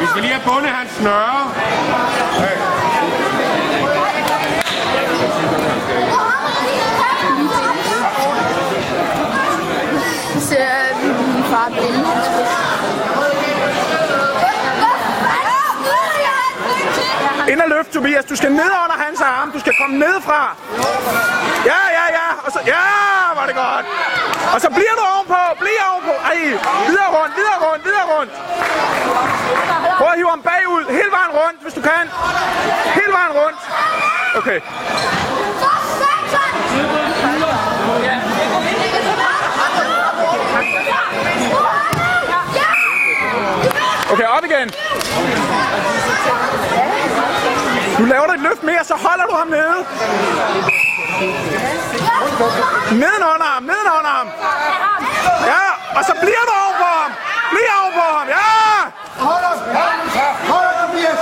Vi skal lige have bundet hans snøre. Så min far blinde. Ind og løft, Tobias. Du skal ned under hans arm. Du skal komme ned fra. Ja, ja, ja. Og så, ja, var det godt. Og så bliver du ovenpå. Bliv ovenpå. Ej, videre rundt, videre rundt, videre rundt. Prøv at hive ham bagud. Hele vejen rundt, hvis du kan. Hele vejen rundt. Okay. Okay, op igen. Du laver dig et løft mere, så holder du ham nede. Neden under ham, neden under ham. Ja, og så bliver du ovenpå ham. Bliv ovenpå ham, ja! Hold op! Hold op, Tobias!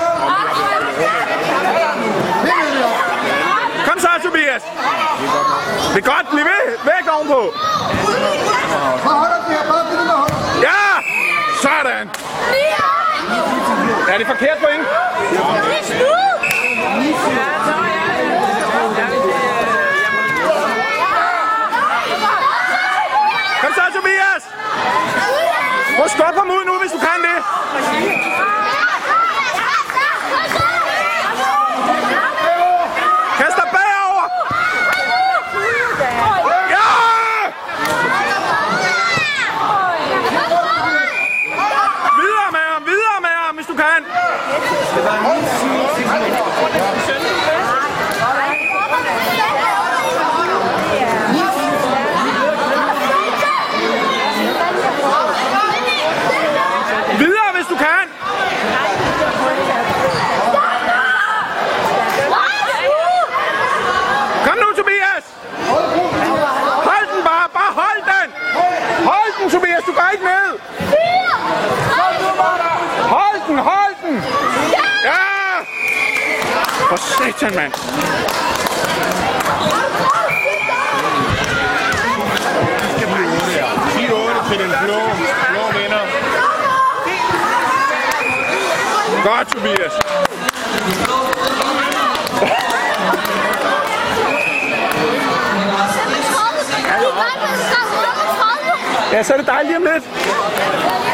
Det vil vi også. Kom så, Tobias. Det er godt, bliv ved. Væk ovenpå. Ja! Sådan. Er det forkert point? Kom så, Tobias. Prøv at stoppe ham ud nu, hvis du kan det. Kast dig bagover. Ja! Videre med ham, videre med ham, hvis du kan. Videre, hvis du kan. Kom nu, Tobias. Hold den bare, bare hold den. Hold den, Tobias, du går ikke ned. Hold den, hold den. Ja! For satan, mand. Til den blå, blå vinder. Godt, Tobias. Ja, så er det dejligt lige om lidt.